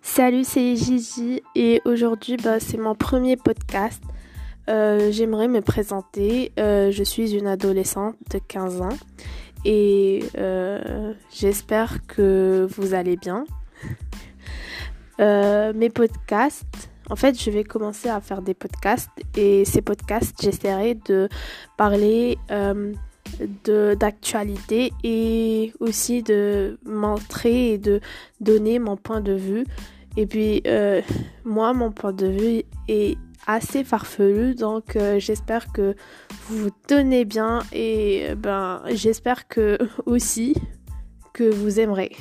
Salut, c'est Gigi et aujourd'hui bah, c'est mon premier podcast. Euh, j'aimerais me présenter. Euh, je suis une adolescente de 15 ans et euh, j'espère que vous allez bien. mes podcasts, en fait, je vais commencer à faire des podcasts et ces podcasts, j'essaierai de parler d'actualité et aussi de montrer et de donner mon point de vue. Et puis, euh, moi, mon point de vue est assez farfelu, donc euh, j'espère que vous vous tenez bien et ben j'espère que aussi que vous aimerez.